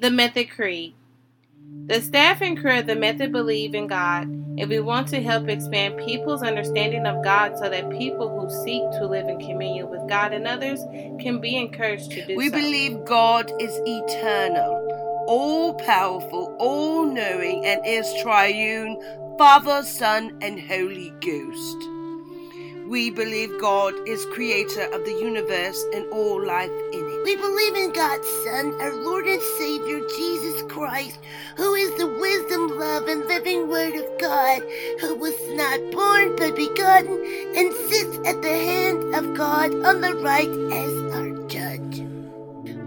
The Method Creed. The staff and crew of the Method believe in God, and we want to help expand people's understanding of God so that people who seek to live in communion with God and others can be encouraged to do We so. We believe God is eternal, all powerful, all knowing, and is triune Father, Son, and Holy Ghost. We believe God is creator of the universe and all life in it. We believe in God's Son, our Lord and Savior, Jesus Christ, who is the wisdom, love, and living Word of God, who was not born but begotten, and sits at the hand of God on the right as our judge.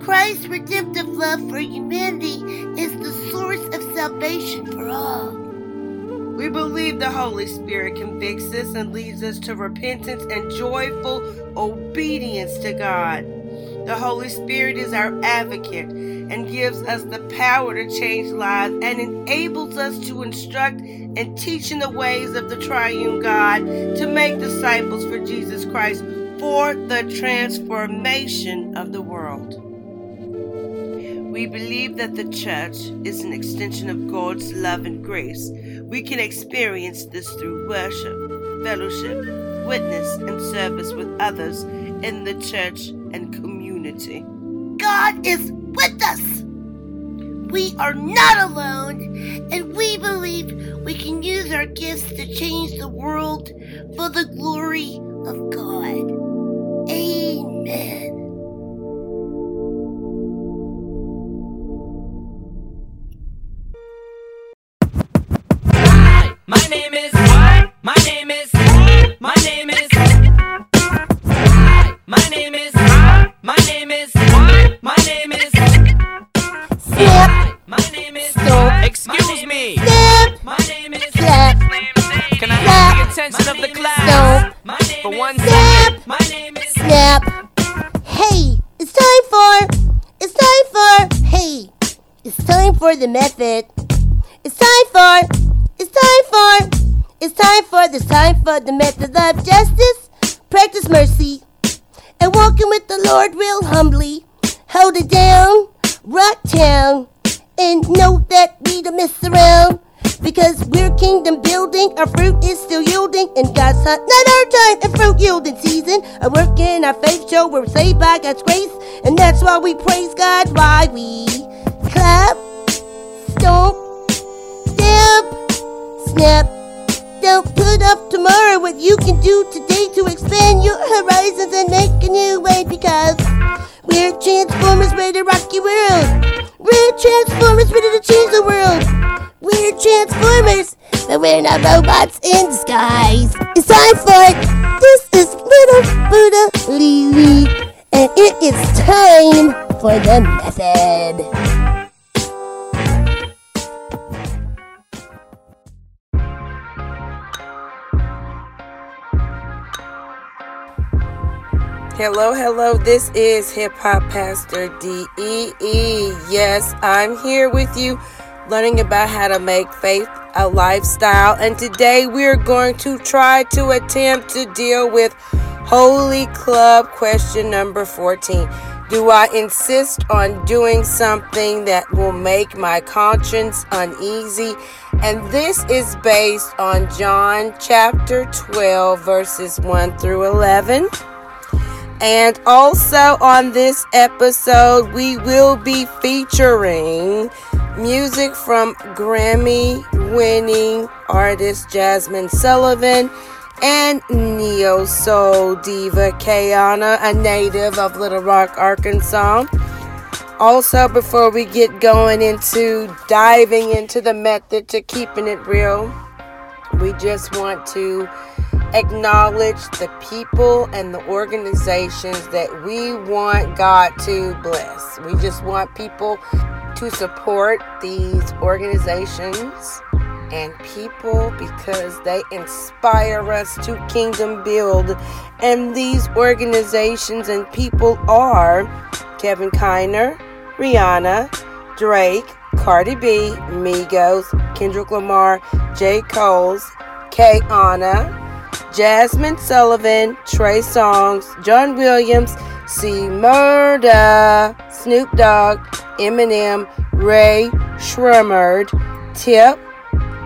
Christ's redemptive love for humanity is the source of salvation for all. We believe the Holy Spirit convicts us and leads us to repentance and joyful obedience to God. The Holy Spirit is our advocate and gives us the power to change lives and enables us to instruct and teach in the ways of the triune God to make disciples for Jesus Christ for the transformation of the world. We believe that the church is an extension of God's love and grace. We can experience this through worship, fellowship, witness, and service with others in the church and community. God is with us. We are not alone, and we believe we can use our gifts to change the world for the glory of God. Amen. Why we praise God, why we This is Hip Hop Pastor DEE. Yes, I'm here with you learning about how to make faith a lifestyle. And today we're going to try to attempt to deal with Holy Club question number 14. Do I insist on doing something that will make my conscience uneasy? And this is based on John chapter 12, verses 1 through 11. And also on this episode, we will be featuring music from Grammy winning artist Jazmine Sullivan and neo soul diva K'yana, a native of Little Rock, Arkansas. Also, before we get going into diving into the method to keeping it real, we just want to acknowledge the people and the organizations that we want God to bless. We just want people to support these organizations and people because they inspire us to kingdom build. And these organizations and people are Kevin Kiner, Rihanna, Drake, Cardi B, Migos, Kendrick Lamar, J. Cole's, K. Anna, Jazmine Sullivan, Trey Songz, John Williams, C Murda, Snoop Dogg, Eminem, Rae Sremmurd, Tip,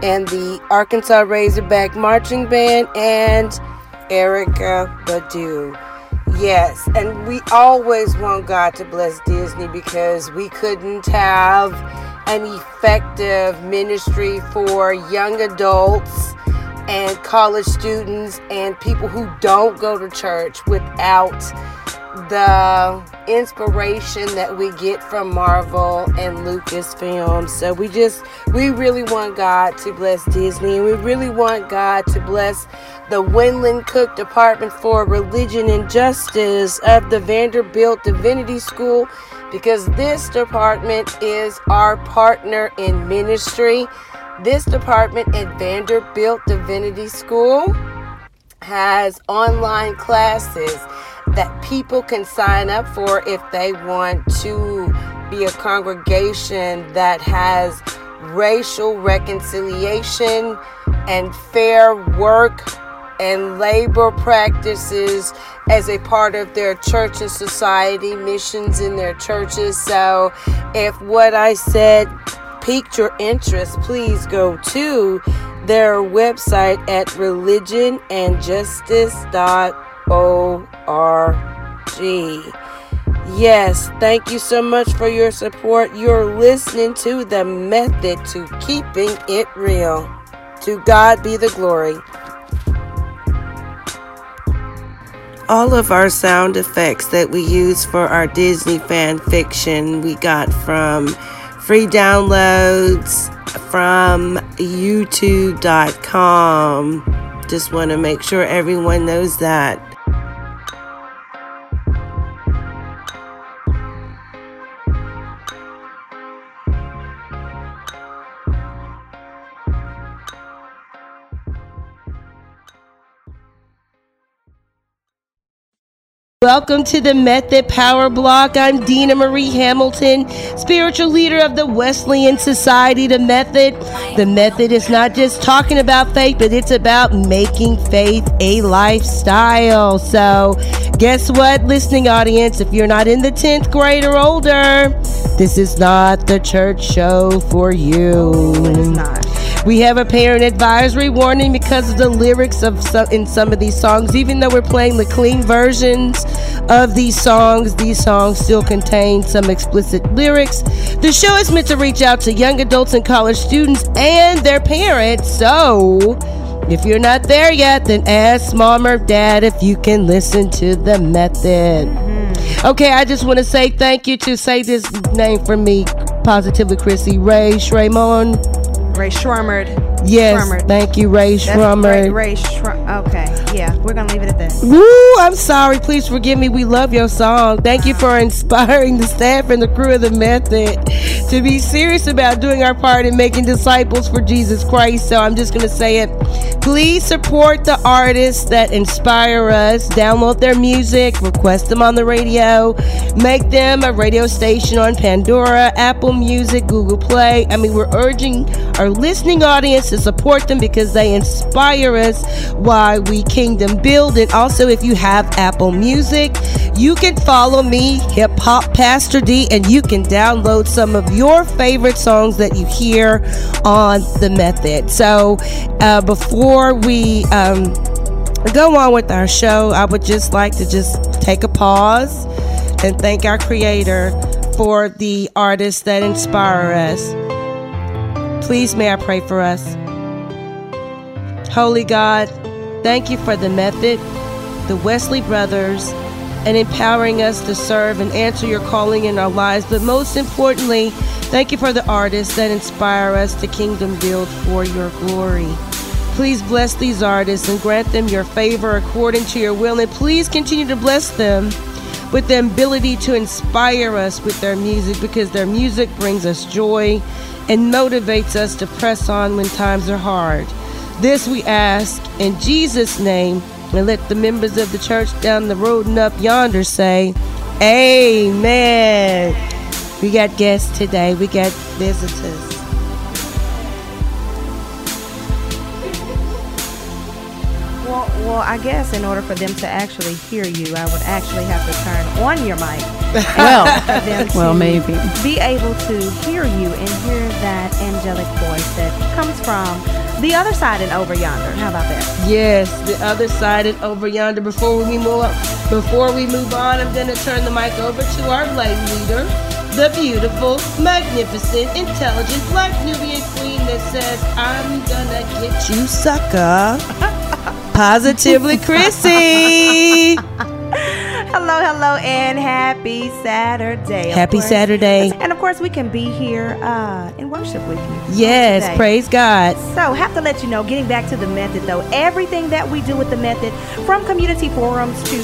and the Arkansas Razorback Marching Band, and Erykah Badu. Yes, and we always want God to bless Disney because we couldn't have an effective ministry for young adults and college students and people who don't go to church without the inspiration that we get from Marvel and Lucasfilm. So we just we really want God to bless Disney and we really want God to bless the Wendland-Cook Department for Religion and Justice of the Vanderbilt Divinity School because this department is our partner in ministry. This department at Vanderbilt Divinity School has online classes that people can sign up for if they want to be a congregation that has racial reconciliation and fair work and labor practices as a part of their church and society missions in their churches. So, if what I said piqued your interest, please go to their website at religionandjustice.org. Yes, thank you so much for your support. You're listening to the method to keeping it real. To God be the glory. All of our sound effects that we use for our Disney fan fiction we got from free downloads from youtube.com. Just want to make sure everyone knows that. Welcome to the Method Power Block. I'm Dina Marie Hamilton, spiritual leader of the Wesleyan Society. The Method. The Method is not just talking about faith, but it's about making faith a lifestyle. So, guess what, listening audience? If you're not in the 10th grade or older, this is not the church show for you. It is not. We have a parent advisory warning because of the lyrics of some, in some of these songs. Even though we're playing the clean versions of these songs, these songs still contain some explicit lyrics. The show is meant to reach out to young adults and college students and their parents. So, if you're not there yet, then ask mom or dad if you can listen to the method. Mm-hmm. Okay, I just want to say thank you to say this name for me positively, Krissy Ray Shremon. Ray Schwarmerd. Yes, Schwarmerd. thank you, Ray That's Shrummer. Ray, Ray Okay, yeah, we're gonna leave it at that. Woo, I'm sorry. Please forgive me. We love your song. Thank you for inspiring the staff and the crew of the method to be serious about doing our part in making disciples for Jesus Christ. So I'm just to say it. Please support the artists that inspire us. Download their music, request them on the radio, make them a radio station on Pandora, Apple Music, Google Play. I mean, we're urging our listening audience to support them because they inspire us while we kingdom build. And also, if you have Apple Music, you can follow me, Hip Hop Pastor Dee, and you can download some of your favorite songs that you hear on the method. So, uh, before we um, go on with our show, I would just like to just take a pause and thank our Creator for the artists that inspire us. Please, may I pray for us? Holy God, thank you for the method, the Wesley brothers, and empowering us to serve and answer your calling in our lives. But most importantly, thank you for the artists that inspire us to kingdom build for your glory. Please bless these artists and grant them your favor according to your will. And please continue to bless them with the ability to inspire us with their music because their music brings us joy and motivates us to press on when times are hard. This we ask in Jesus' name, and let the members of the church down the road and up yonder say, Amen. We got guests today, we got visitors. Well, well Well, I guess in order for them to actually hear you, I would actually have to turn on your mic. Well, well, maybe. Be able to hear you and hear that angelic voice that comes from the other side and over yonder. How about that? Yes, the other side and over yonder. Before we move on, before we move on, I'm gonna turn the mic over to our lady leader, the beautiful, magnificent, intelligent Black Nubian queen that says, "I'm gonna get you, sucker." Positively, Krissy. Hello, hello, and happy Saturday. Happy course. Saturday. And of course, we can be here uh, in worship with you. Yes, today. praise God. So, have to let you know, getting back to the method though, everything that we do with the method, from community forums to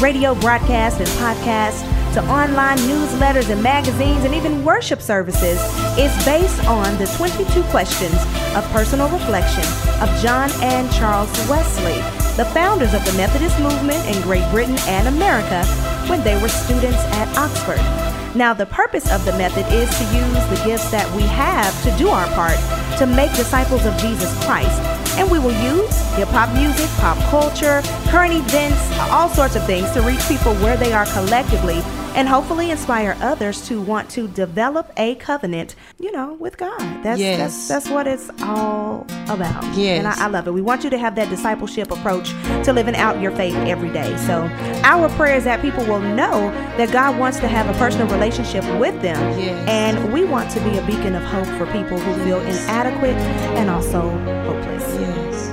radio broadcasts and podcasts to online newsletters and magazines and even worship services, is based on the 22 questions of personal reflection of John and Charles Wesley, the founders of the Methodist movement in Great Britain and America when they were students at Oxford. Now, the purpose of the method is to use the gifts that we have to do our part to make disciples of Jesus Christ. And we will use hip hop music, pop culture, current events, all sorts of things to reach people where they are collectively and hopefully inspire others to want to develop a covenant, you know, with God. That's Yes. that's, that's what it's all about. Yes. And I, I love it. We want you to have that discipleship approach to living out your faith every day. So our prayer is that people will know that God wants to have a personal relationship with them. Yes. And we want to be a beacon of hope for people who feel inadequate and also hopeless. Yes.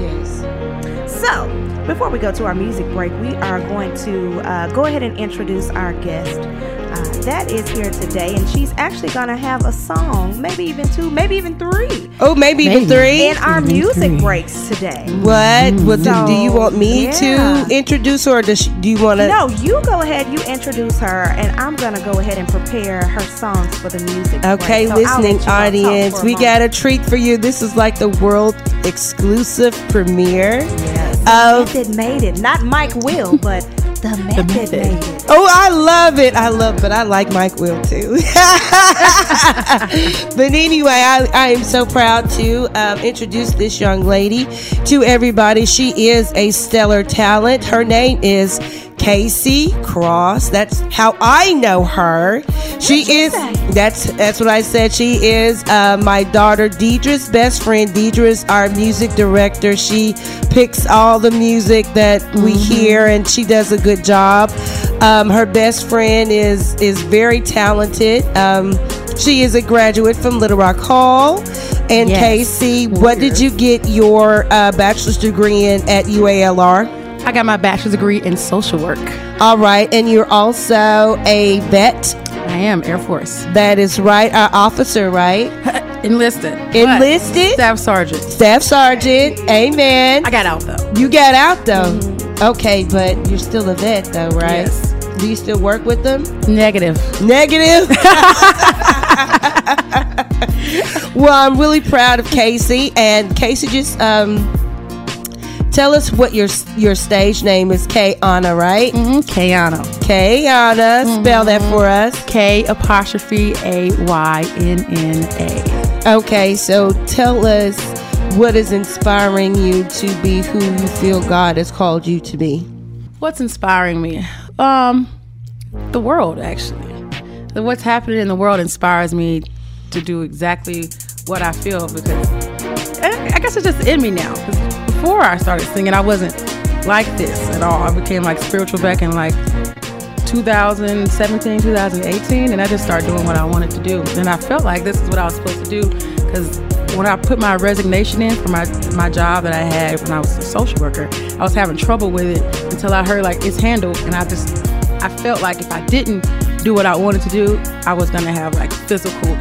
Yes. So, before we go to our music break, we are going to uh, go ahead and introduce our guest. Uh, that is here today, and she's actually going to have a song, maybe even two, maybe even three, Oh, maybe, even three. in our Even music three. breaks today. What? Well, do, do you want me yeah. to introduce her, or does she, do you want to? No, you go ahead, you introduce her, and I'm going to go ahead and prepare her songs for the music. Okay, break. So listening you go talk audience, we moment. got a treat for you. This is like the world exclusive premiere. Yes. Of- method made it. Not Mike Will, but the method, Method. Oh, I love it. I love, but I like Mike Will too. but anyway, I, I am so proud to um, introduce this young lady to everybody. She is a stellar talent. Her name is Casey Cross. That's how I know her. She is. That's that's what I said. She is uh, my daughter Deidre's best friend. Deidre's our music director. She picks all the music that we hear, and she does a good job. Um, her best friend is is very talented. Um, she is a graduate from Little Rock Hall. And Yes. Casey, what did you get your uh, bachelor's degree in at UALR? I got my bachelor's degree in social work. All right, and you're also a vet. I am Air Force. That is right, our officer, right? Enlisted. Enlisted? Staff sergeant. Staff sergeant. Amen. I got out though. You got out though. Okay, but you're still a vet though, right? Yes. Do you still work with them? Negative. Negative. well, I'm really proud of Casey, and Casey just um, tell us what your your stage name is. K Anna, right? Mm-hmm. K'yana. K Anna. Spell that for us. K apostrophe A Y N N A. Okay, so tell us what is inspiring you to be who you feel God has called you to be. What's inspiring me? Um, the world actually. What's happening in the world inspires me to do exactly what I feel because I I guess it's just in me now. before I started singing, I wasn't like this at all. I became like spiritual back in like 2017, 2018, and I just started doing what I wanted to do. And I felt like this is what I was supposed to do because when I put my resignation in for my my job that I had when I was a social worker, I was having trouble with it until I heard like it's handled, and I just I felt like if I didn't do what I wanted to do, I was gonna have like physical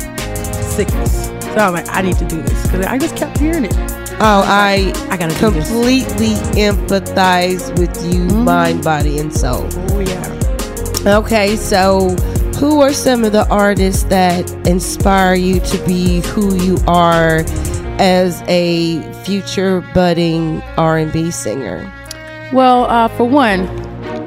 sickness. So I'm like, I need to do this because I just kept hearing it. Oh, I I gotta completely empathize with you, mm-hmm. mind, body, and soul. Oh yeah. Okay, so who are some of the artists that inspire you to be who you are as a future budding R&B singer? Well, uh, for one,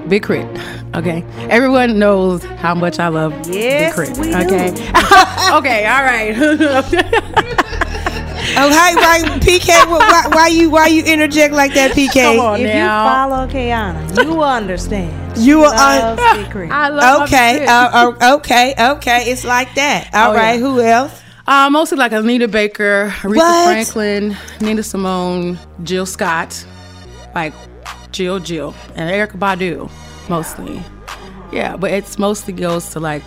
Big Crit. Okay, everyone knows how much I love Yes, Big Crit. we do. okay, okay, all right. Oh, hi, why, PK? Why, why you why you interject like that, PK? Come on If you follow K'yana, you will understand. You She are un- loves I love my Okay, uh, uh, okay, okay. It's like that. All Oh, right. yeah. Who else? Uh, mostly like Anita Baker, Aretha What? Franklin, Nina Simone, Jill Scott, like Jill Jill, and Erykah Badu, mostly. Yeah, but it's mostly goes to like,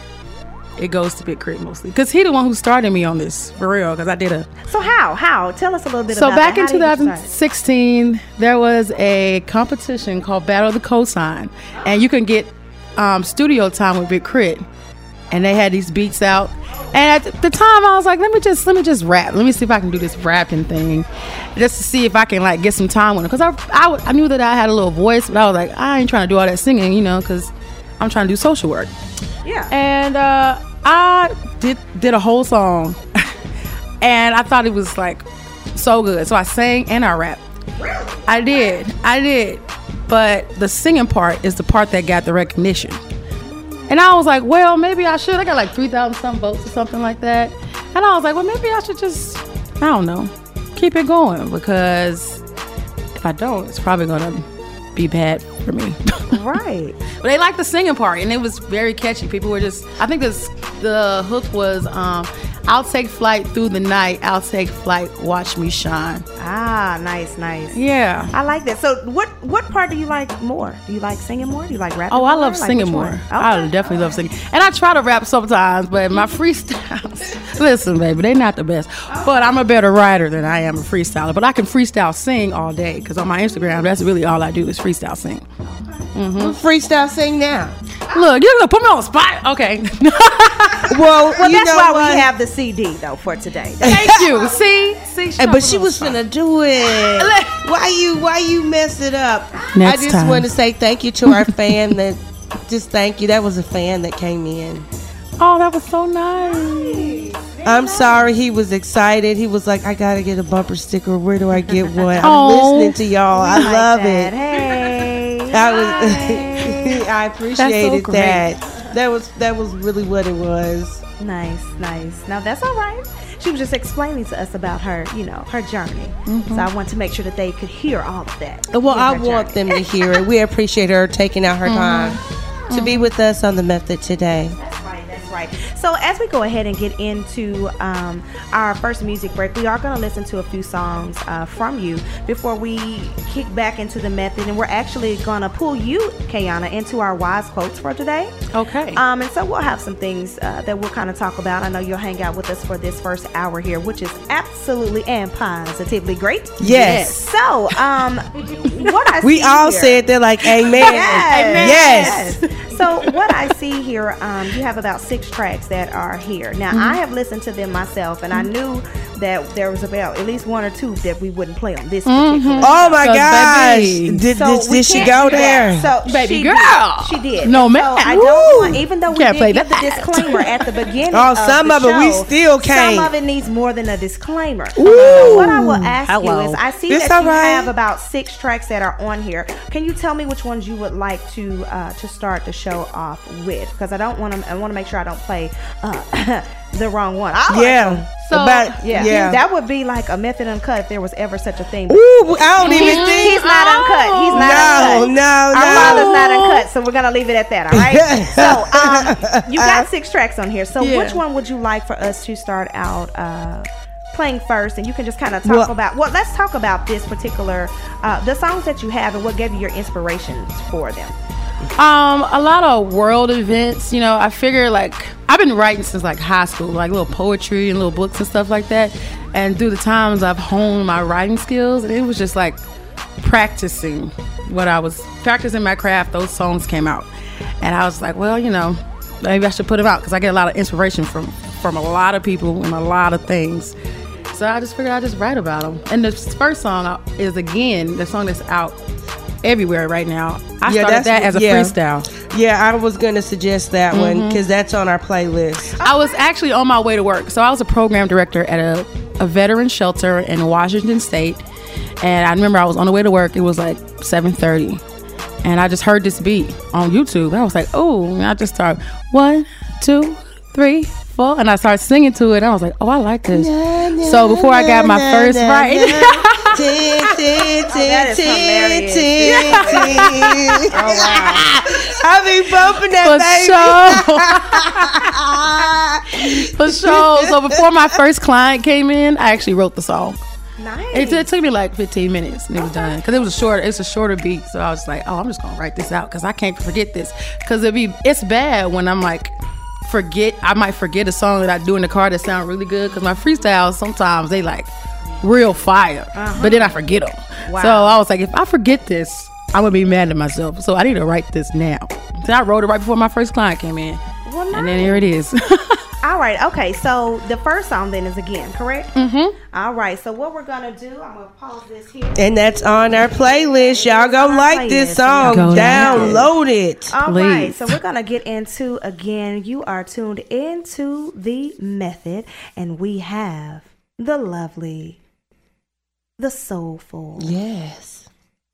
it goes to Big K.R.I.T. mostly. Because he the one who started me on this, for real, because I did a So how? How? Tell us a little bit so about back that. in How did you get started? 2016, there was a competition called Battle of the Cosign, and you can get um, studio time with Big K.R.I.T., and they had these beats out. And at the time, I was like, let me just let me just rap. Let me see if I can do this rapping thing, just to see if I can like get some time with it. Cause I I knew that I had a little voice, but I was like, I ain't trying to do all that singing, you know, cause I'm trying to do social work. Yeah. And uh, I did did a whole song, and I thought it was like so good. So I sang and I rapped. I did, I did, but the singing part is the part that got the recognition. And I was like, well, maybe I should. I got like three thousand some votes or something like that. And I was like, well, maybe I should just, I don't know, keep it going because if I don't, it's probably gonna be bad for me. Right. But they liked the singing part, and it was very catchy. People were just, I think this, the hook was, um, I'll take flight through the night. I'll take flight, watch me shine. Ah, nice, nice. Yeah. I like that. So, what what part do you like more? Do you like singing more? Do you like rapping? Oh, I more? love singing more. one? I Okay. definitely love singing. And I try to rap sometimes, but my freestyles, listen, baby, they're not the best. But I'm a better writer than I am a freestyler. But I can freestyle sing all day because on my Instagram, that's really all I do is freestyle sing. Freestyle sing now. Look, you're gonna put me on the spot. Okay. Well, Well, you that's know why what? we have the CD though for today. Thank you. See, see. Hey, but she was gonna do it. Why you why you mess it up? Next I just time. want to say thank you to our fan that just thank you. That was a fan that came in. Oh, that was so nice. I'm sorry he was excited. He was like, I gotta get a bumper sticker. Where do I get one? I'm Oh. listening to y'all. I Like love that. it. Hey. I was I appreciated great. that. That was that was really what it was. Nice, nice. Now that's all right. She was just explaining to us about her, you know, her journey. So mm-hmm. I want to make sure that they could hear all of that. Well, I want journey. them to hear it. We appreciate her taking out her mm-hmm. time to be mm-hmm. with us on the method today. That's right. So as we go ahead and get into um, our first music break, we are going to listen to a few songs uh, from you before we kick back into the method, and we're actually going to pull you, K'yana, into our wise quotes for today. Okay. Um, and so we'll have some things uh, that we'll kind of talk about. I know you'll hang out with us for this first hour here, which is absolutely and positively great. Yes. So, um, what I We see all here- said they're like, Amen. Yes. Yes. So what I see here, um, you have about six tracks that are here. Now Mm-hmm. I have listened to them myself, and I knew that there was about at least one or two that we wouldn't play on this particular. Oh my Cause gosh. baby- Did, So did, we did she go there? So Baby she girl. did. she did. No, And man. So I don't want, even though we Can't did play give that. the disclaimer at the beginning. Oh, of some the of it we still can't. Some of it needs more than a disclaimer. Ooh. So what I will ask Hello. you is, I see It's that you all right. have about six tracks that are on here. Can you tell me which ones you would like to uh, to start the show off with? Because I don't want to. I want to make sure I don't play uh, the wrong one. I like yeah. them. So- About, Yeah. yeah. that would be like a method uncut if there was ever such a thing. Ooh, I don't even He's, think. he's not uncut. He's not no, uncut. no, Our no. father's not uncut, so we're gonna leave it at that. All right. so um, you got six tracks on here. So Yeah. which one would you like for us to start out? Uh, playing first and you can just kind of talk Well- about well let's talk about this particular uh, the songs that you have and what gave you your inspirations for them Um, a lot of world events. You know, I figure like I've been writing since like high school, like little poetry and little books and stuff like that. And through the times, I've honed my writing skills, and it was just like practicing what I was practicing my craft. Those songs came out, and I was like, well, you know, maybe I should put them out because I get a lot of inspiration from from a lot of people and a lot of things. So I just figured I'd just write about them. And the first song uh, is again the song that's out everywhere right now. I Yeah, started that as a yeah. freestyle. Yeah, I was gonna suggest that one Mm-hmm. because that's on our playlist. I was actually on my way to work. So I was a program director at a, a veteran shelter in Washington State. And I remember I was on the way to work. It was like 7:30, and I just heard this beat on YouTube. I was like, "Oh!" And I just started one, two, three, four, and I started singing to it. I was like, "Oh, I like this." So before I got my first right, that is hilarious. I be bumping that for oh, that sure, oh, for sure. So before my first client came in, I actually wrote the song. Nice. It, it took me like 15 minutes and it was done because it was a short. It's a shorter beat, so I was like, oh, I'm just gonna write this out because I can't forget this because it'd be it's bad when I'm like forget. I might forget a song that I do in the car that sound really good because my freestyles sometimes they like real fire, but then I forget them. Wow. So I was like, if I forget this, I'm gonna be mad at myself. So I need to write this now. So I wrote it right before my first client came in, Well, and then here it is. All right. Okay. So the first song then is again, correct? Mm-hmm. All right. So what we're gonna do? I'm gonna pause this here. And that's on our playlist. Y'all go on our like this song. Go like it. Download it. All right, Please. so we're gonna get into again. You are tuned into the method, and we have the lovely, the soulful. Yes.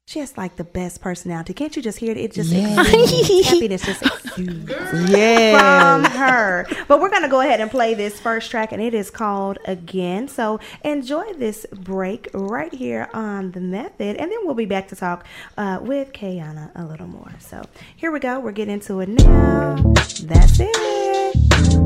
She has like the best personality. Can't you just hear it? It just Yes. exudes. happiness just exudes from her. But we're gonna go ahead and play this first track, and it is called Again. So enjoy this break right here on the method, and then we'll be back to talk uh, with K'yana a little more. So here we go. We're getting into it now. That's it.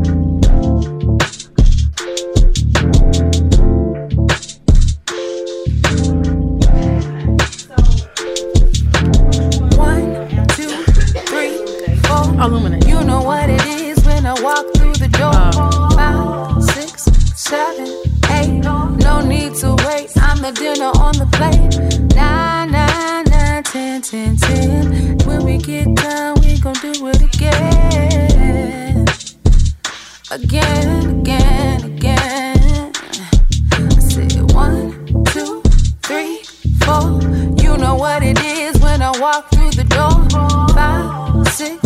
Illuminate. You know what it is when I walk through the door. Uh. Five, six, seven, eight. No need to wait. I'm the dinner on the plate. Nine, nine, nine, ten, ten, ten. When we get done, we gon' do it again. Again, again, again. I said one, two, three, four. You know what it is when I walk through the door. Five, six,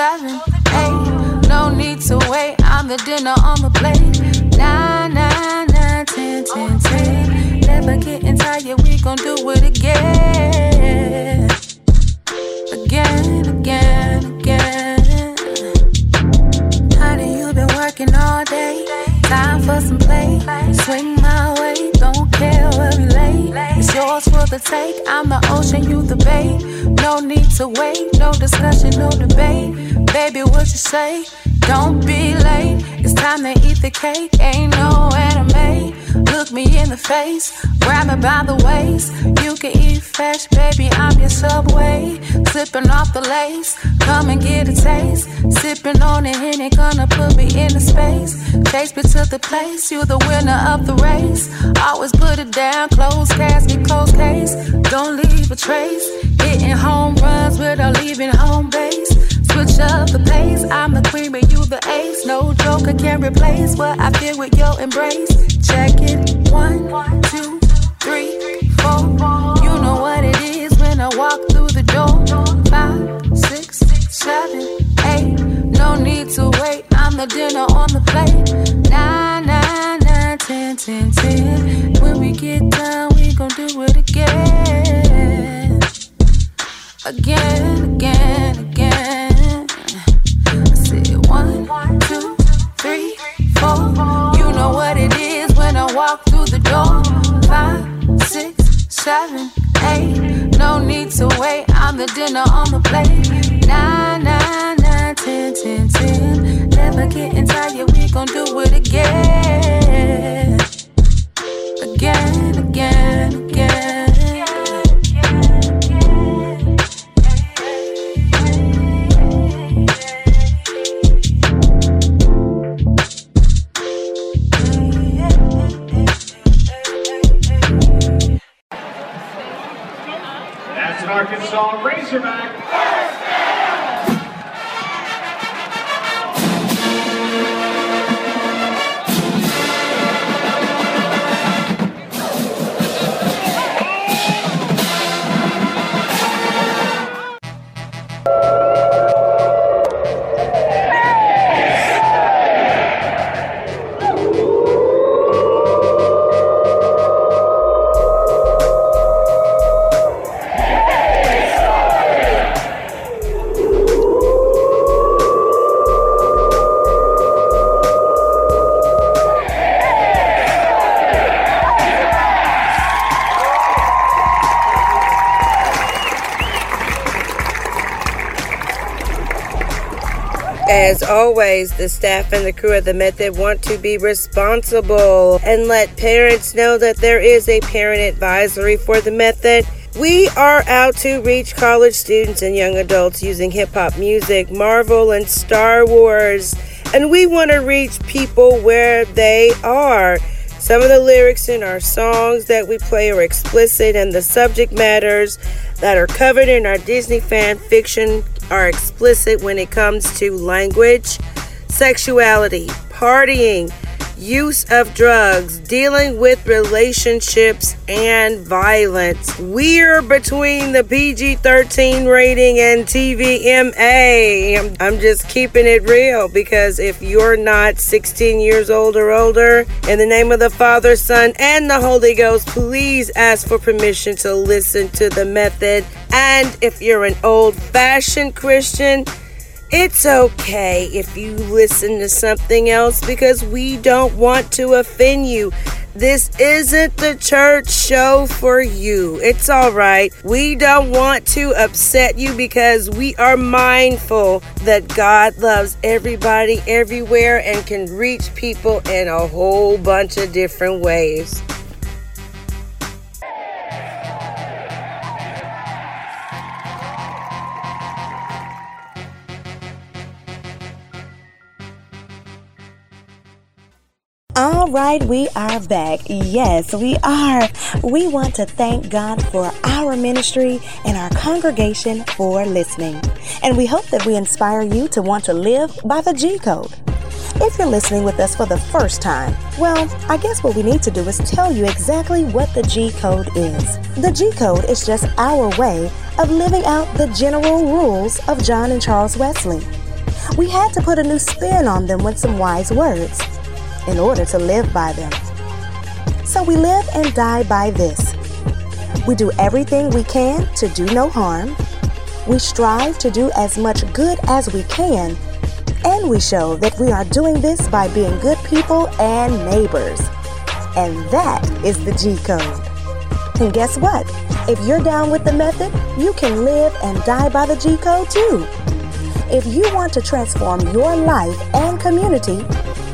seven, eight. No need to wait. I'm the dinner on the plate. Nine, nine, nine, ten, ten, ten. Never getting tired. We gon' do it again. Again, again, again. Honey, you been working all day. Time for some play. Swing my way, don't care where we lay. Yours for the take. I'm the ocean, you the bay. No need to wait, no discussion, no debate. Baby, what you say? Don't be late. It's time to eat the cake. Ain't no anime. Look me in the face, grab me by the waist. You can eat fresh, baby. I'm your subway. Slipping off the lace, come and get a taste. Sipping on it, and gonna put me in the space. Chase me to the place, you the winner of the race. Always put it down, close casket, close case. Don't leave a trace. Hitting home runs without leaving home base. Switch up the pace. I'm the queen, but you the ace. No joker can replace what I feel with your embrace. Check it. One, two, three, four. You know what it is when I walk through the door. Five, six, seven, eight. No need to wait. I'm the dinner on the plate. Nine, nine, nine, ten, ten, ten. When we get done, Again, again, again. I said one, two, three, four. You know what it is when I walk through the door. Five, six, seven, eight. No need to wait. I'm the dinner on the plate. Nine, nine, nine, ten, ten, ten. Never getting tired. We gon' do it again. Again, again, As always, the staff and the crew of the Method want to be responsible and let parents know that there is a parent advisory for the Method. We are out to reach college students and young adults using hip hop music, Marvel, and Star Wars. And we want to reach people where they are. Some of the lyrics in our songs that we play are explicit, and the subject matters that are covered in our Disney fan fiction are explicit when it comes to language, sexuality, partying, use of drugs, dealing with relationships, and violence. We're between the PG 13 rating and TVMA. I'm, I'm just keeping it real because if you're not 16 years old or older, in the name of the Father, Son, and the Holy Ghost, please ask for permission to listen to the method. And if you're an old fashioned Christian, it's okay if you listen to something else because we don't want to offend you. This isn't the church show for you. It's all right. We don't want to upset you because we are mindful that God loves everybody everywhere and can reach people in a whole bunch of different ways. All right, we are back. Yes, we are. We want to thank God for our ministry and our congregation for listening. And we hope that we inspire you to want to live by the G code. If you're listening with us for the first time, well, I guess what we need to do is tell you exactly what the G code is. The G code is just our way of living out the general rules of John and Charles Wesley. We had to put a new spin on them with some wise words in order to live by them. So we live and die by this. We do everything we can to do no harm. We strive to do as much good as we can. And we show that we are doing this by being good people and neighbors. And that is the G code. And guess what? If you're down with the method, you can live and die by the G code too. If you want to transform your life and community,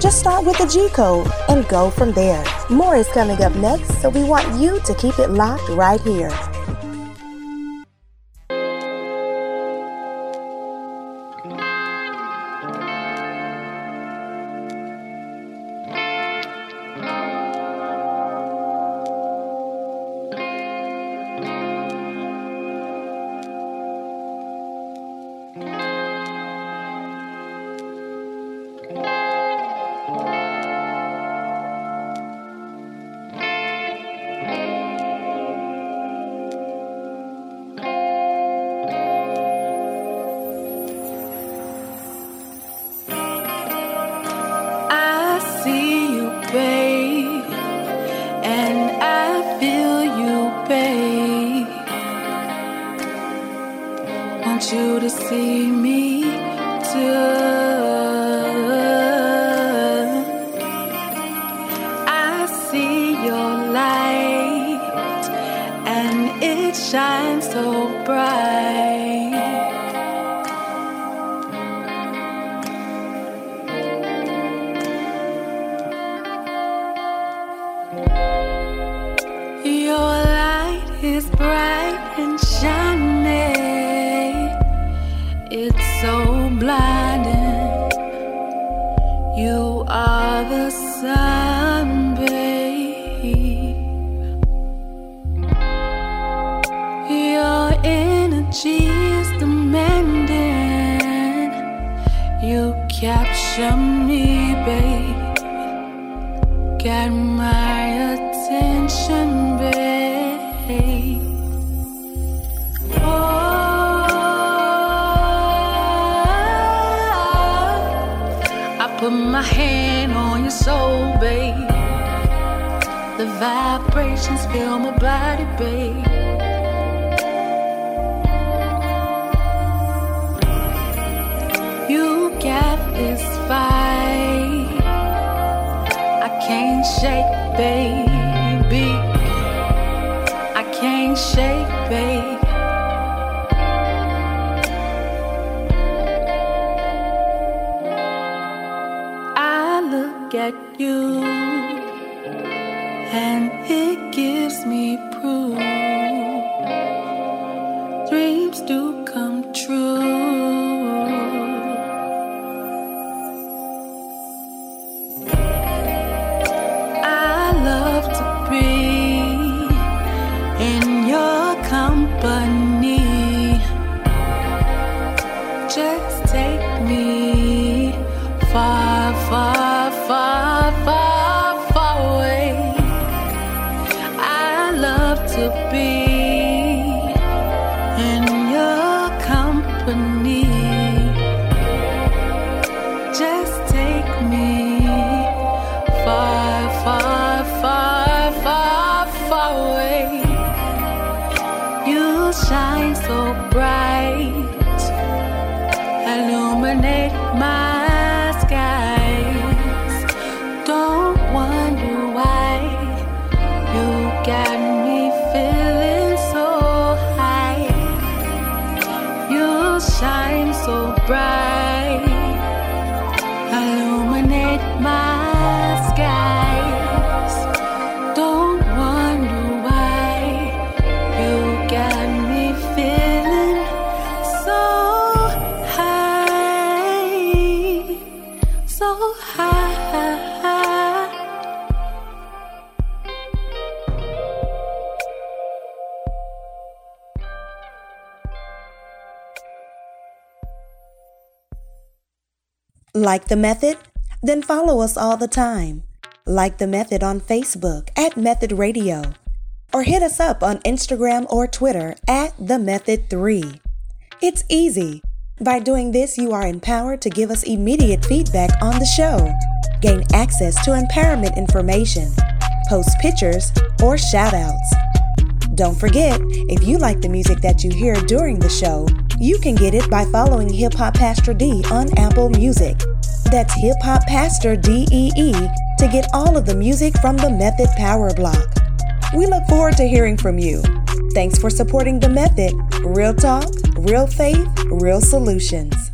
just start with the G code and go from there. More is coming up next, so we want you to keep it locked right here. Is demanding. You capture me, babe got my attention, babe. Oh, I put my hand on your soul, babe. The vibrations fill my body, babe. this fight. I can't shake, baby. I can't shake, baby. I look at you and Like the method? Then follow us all the time. Like the method on Facebook at Method Radio. Or hit us up on Instagram or Twitter at The Method 3. It's easy. By doing this, you are empowered to give us immediate feedback on the show, gain access to empowerment information, post pictures, or shout outs. Don't forget, if you like the music that you hear during the show, you can get it by following Hip Hop Pastor Dee on Apple Music. That's Hip Hop Pastor DEE to get all of the music from the Method Power Block. We look forward to hearing from you. Thanks for supporting the Method. Real talk, real faith, real solutions.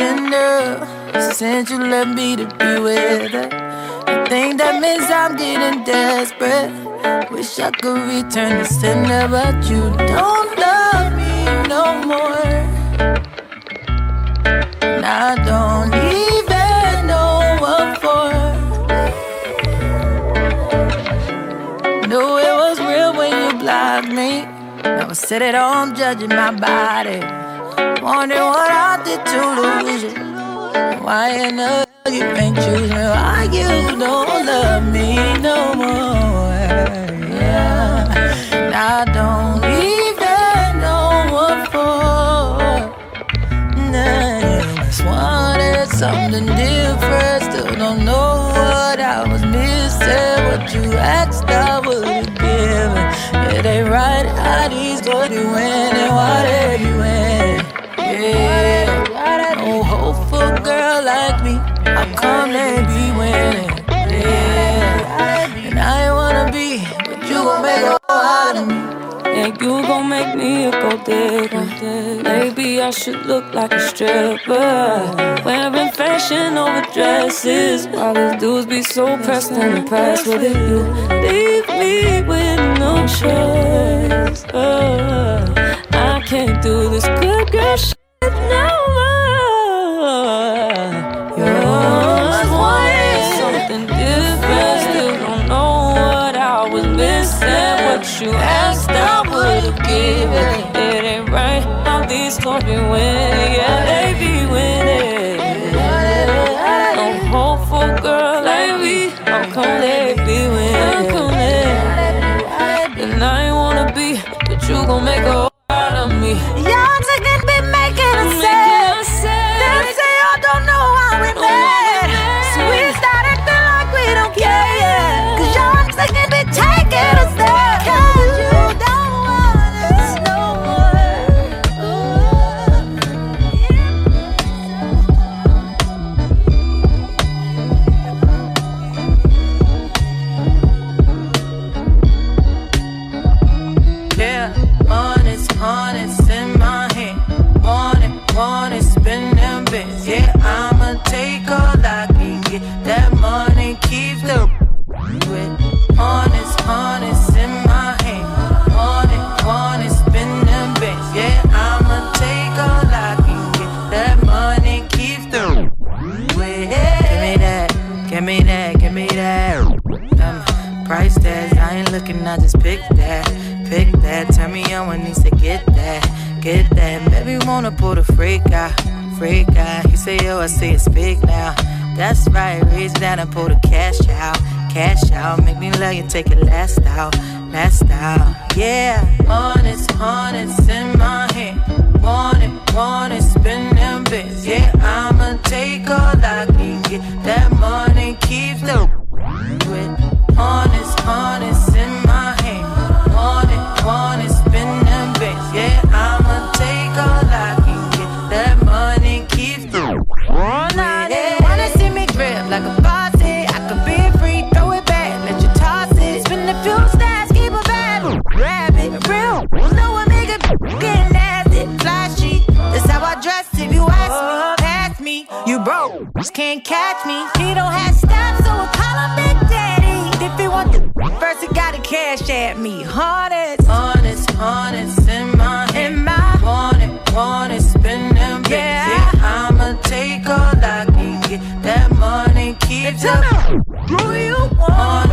On Since you left me to be with her. I think that means I'm getting desperate. Wish I could return the sender, but you don't love me no more. And I don't even know what for. Knew it was real when you blocked me. Now I sit at home judging my body. Wondering what I did to lose you. Why in the hell you ain't choose me? Why you don't love me no more? Yeah. And I don't even know what for. Nah, just wanted something different. Still don't know what I was missing. What you asked, I would've given. It ain't right how these go you winning. Why they be winning? Come they be winning? Yeah. And I ain't wanna be, but you gon' make a whole out of me. Yeah, you gon' make me a gold digger. Maybe I should look like a stripper. Wearing fashion over dresses. While these dudes be so pressed and impressed with it. You leave me with no choice. Uh, I can't do this good girl shit no you asked, I would've given. It ain't right how these be winning. Yeah, they be winning. No hopeful girl me. How come they be winning? And I ain't wanna be, but you gon' make a Give me that, give me that. Um, price tags, I ain't looking, I just pick that. Pick that, Turn me on when needs to get that. Get that, baby, wanna pull the freak out. Freak out, he say, yo, I see it speak now. That's right, reach down and pull the cash out. Cash out, make me love you, take it last out. Last out, yeah. Honest, honest in my hand. Want it, want it, spin them bits. Yeah, I'ma take all keeps the with honest, honest in my hand. Want it, want it, spin them bits. Yeah, I'ma take all I can get. That money keeps the Yeah, wanna see me grip like a faucet. I could be free, throw it back, let you toss it. Spin a few stacks, keep a bag, grab it. Real, know what make it get nasty, flashy. That's how I dress if you ask me. Pass me, you broke, just can't catch me. He don't have at me. Honest, honest, honest in my hand. in my Want it, want it, spin them bits. Yeah. I'ma take all I can get. That money keeps up. do you want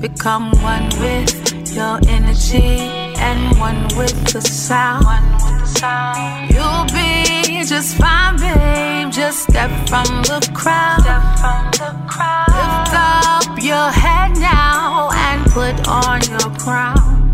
Become one with your energy and one with the sound. You'll be just fine, babe. Just step from the crowd. Lift up your head now and put on your crown.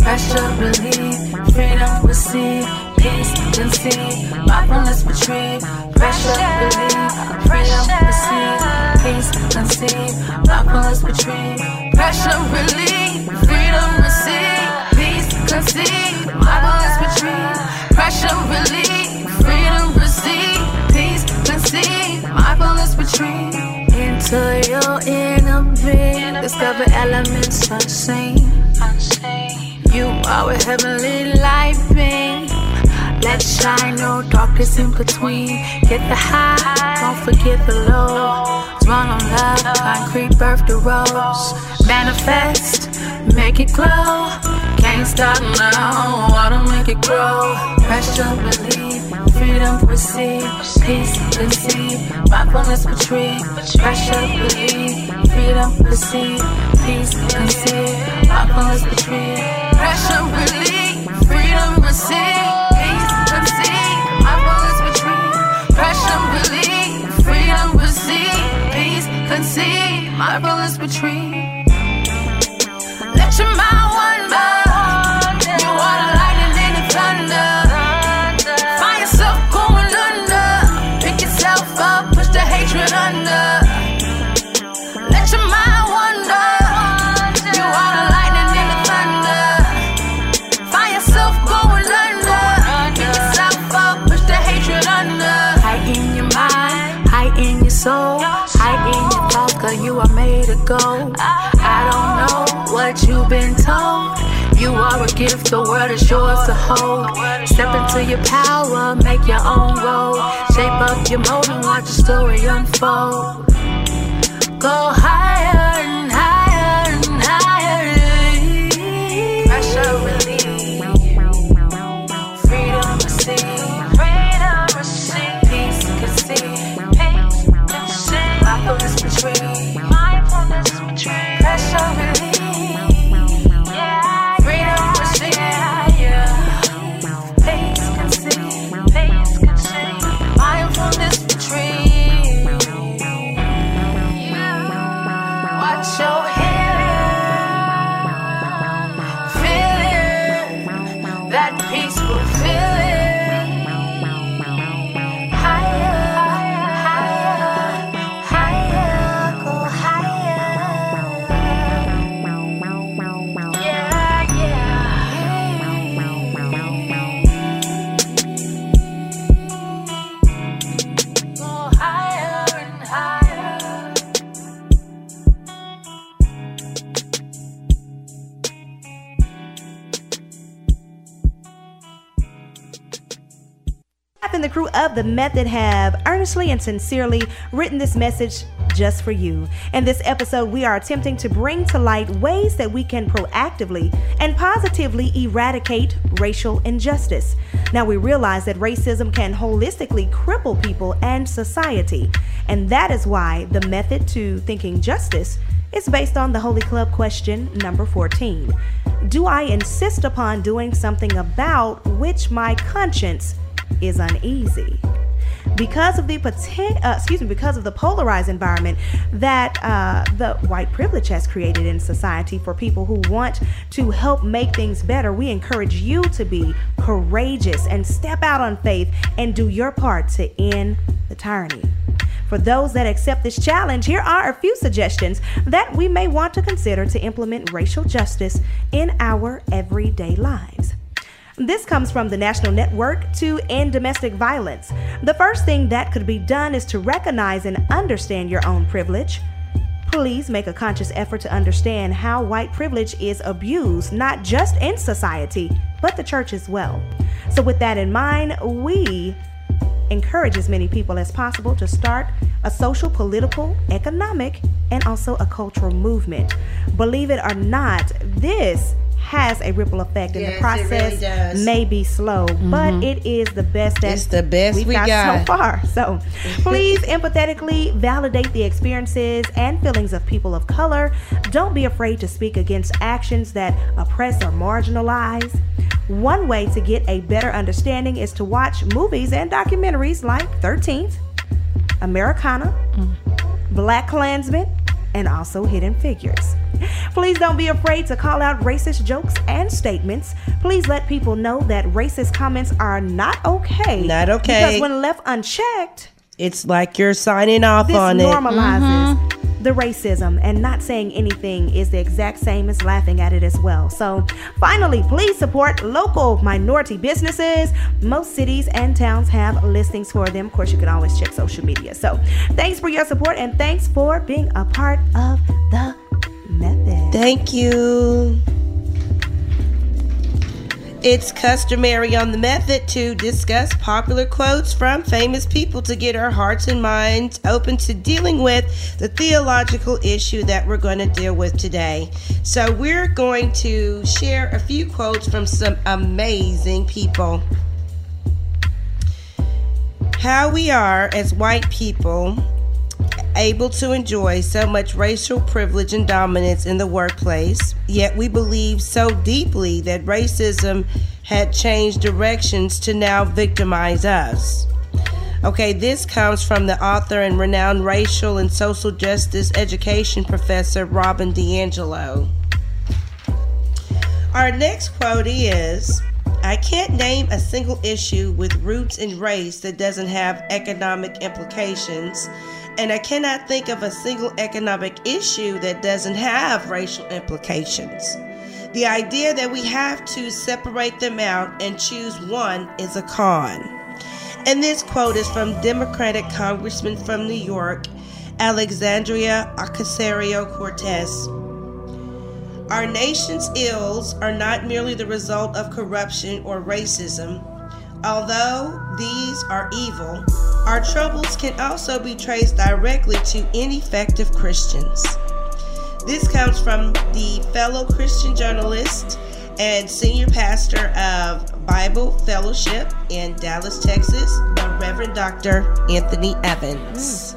Pressure relief, freedom receive, peace conceive, mindfulness retrieve. Pressure relief, freedom receive, peace conceive, mindfulness retrieve. Pressure relief, freedom receive, peace conceive, mindfulness retrieve. Pressure relief, freedom receive, peace retrieve. Into your inner being, discover elements unseen. You are a heavenly light beam. Let shine, no darkness in between. Get the high, don't forget the low. Run on love, concrete birth the rose. Manifest, make it glow. Can't stop now, water make it grow. Pressure relief, freedom receive, peace conceive, mindfulness retrieve. Pressure relief, freedom receive, peace conceive, mindfulness retrieve. Pressure relief, freedom receive, conceive, mindfulness retrieve. Let your mind wander. Go. I don't know what you've been told. You are a gift, the world is yours to hold. Step into your power, make your own road. Shape up your mold and watch the story unfold. Go higher The Method have earnestly and sincerely written this message just for you. In this episode, we are attempting to bring to light ways that we can proactively and positively eradicate racial injustice. Now, we realize that racism can holistically cripple people and society, and that is why the method to thinking justice is based on the Holy Club question number 14. Do I insist upon doing something about which my conscience is uneasy? because of the poten- uh, excuse me because of the polarized environment that uh, the white privilege has created in society for people who want to help make things better we encourage you to be courageous and step out on faith and do your part to end the tyranny for those that accept this challenge, here are a few suggestions that we may want to consider to implement racial justice in our everyday lives. This comes from the National Network to End Domestic Violence. The first thing that could be done is to recognize and understand your own privilege. Please make a conscious effort to understand how white privilege is abused, not just in society, but the church as well. So, with that in mind, we encourage as many people as possible to start a social, political, economic, and also a cultural movement. Believe it or not, this has a ripple effect, and Yes, the it really process does. may be slow, but mm-hmm. it is the best that It's the best we've we got, got. so far. So, please empathetically validate the experiences and feelings of people of color. Don't be afraid to speak against actions that oppress or marginalize. One way to get a better understanding is to watch movies and documentaries like 13th, Americana, mm. BlacKkKlansman, and also Hidden Figures. Please don't be afraid to call out racist jokes and statements. Please let people know that racist comments are not okay. Not okay. Because when left unchecked, It's like you're signing off this on it. normalizes mm-hmm. the racism, and not saying anything is the exact same as laughing at it as well. So, finally, please support local minority businesses. Most cities and towns have listings for them. Of course, you can always check social media. So, thanks for your support and thanks for being a part of the method. Thank you. It's customary on the method to discuss popular quotes from famous people to get our hearts and minds open to dealing with the theological issue that we're going to deal with today. So, we're going to share a few quotes from some amazing people. How we are as white people able to enjoy so much racial privilege and dominance in the workplace, yet we believe so deeply that racism had changed directions to now victimize us. Okay, this comes from the author and renowned racial and social justice education professor Robin DiAngelo. Our next quote is I can't name a single issue with roots in race that doesn't have economic implications, and I cannot think of a single economic issue that doesn't have racial implications. The idea that we have to separate them out and choose one is a con. And this quote is from Democratic Congressman from New York, Alexandria Ocasio Cortez. Our nation's ills are not merely the result of corruption or racism. Although these are evil, our troubles can also be traced directly to ineffective Christians. This comes from the fellow Christian journalist and senior pastor of Bible Fellowship in Dallas, Texas, the Reverend Dr. Anthony Evans.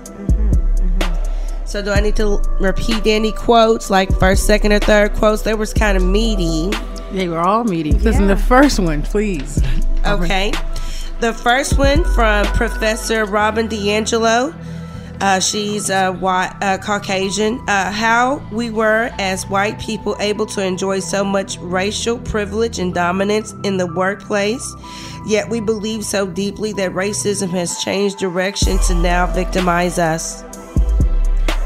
So, do I need to repeat any quotes, like first, second, or third quotes? They was kind of meaty. They were all meaty. Listen, the first one, please. Okay. The first one from Professor Robin DiAngelo. Uh, she's a white, uh, Caucasian. Uh, how we were as white people able to enjoy so much racial privilege and dominance in the workplace, yet we believe so deeply that racism has changed direction to now victimize us.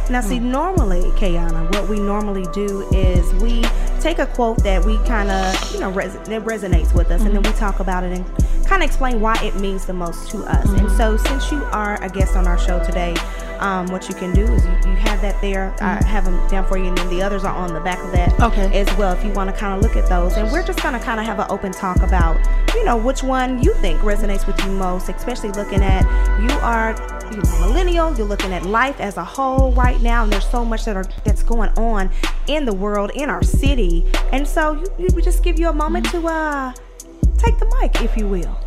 Now, see, normally, K'yana, what we normally do is we take a quote that we kind of, you know, res- that resonates with us, and then we mm-hmm. talk about it and kind of explain why it means the most to us. And mm-hmm. so, since you are a guest on our show today, um, what you can do is you, you have that there. I mm-hmm. have them down for you, and then the others are on the back of that Okay. as well. If you want to kind of look at those, and we're just gonna kind of have an open talk about, you know, which one you think resonates with you most, especially looking at you are you know, millennial. You're looking at life as a whole right now, and there's so much that are that's going on in the world, in our city, and so you, you we just give you a moment to uh take the mic, if you will.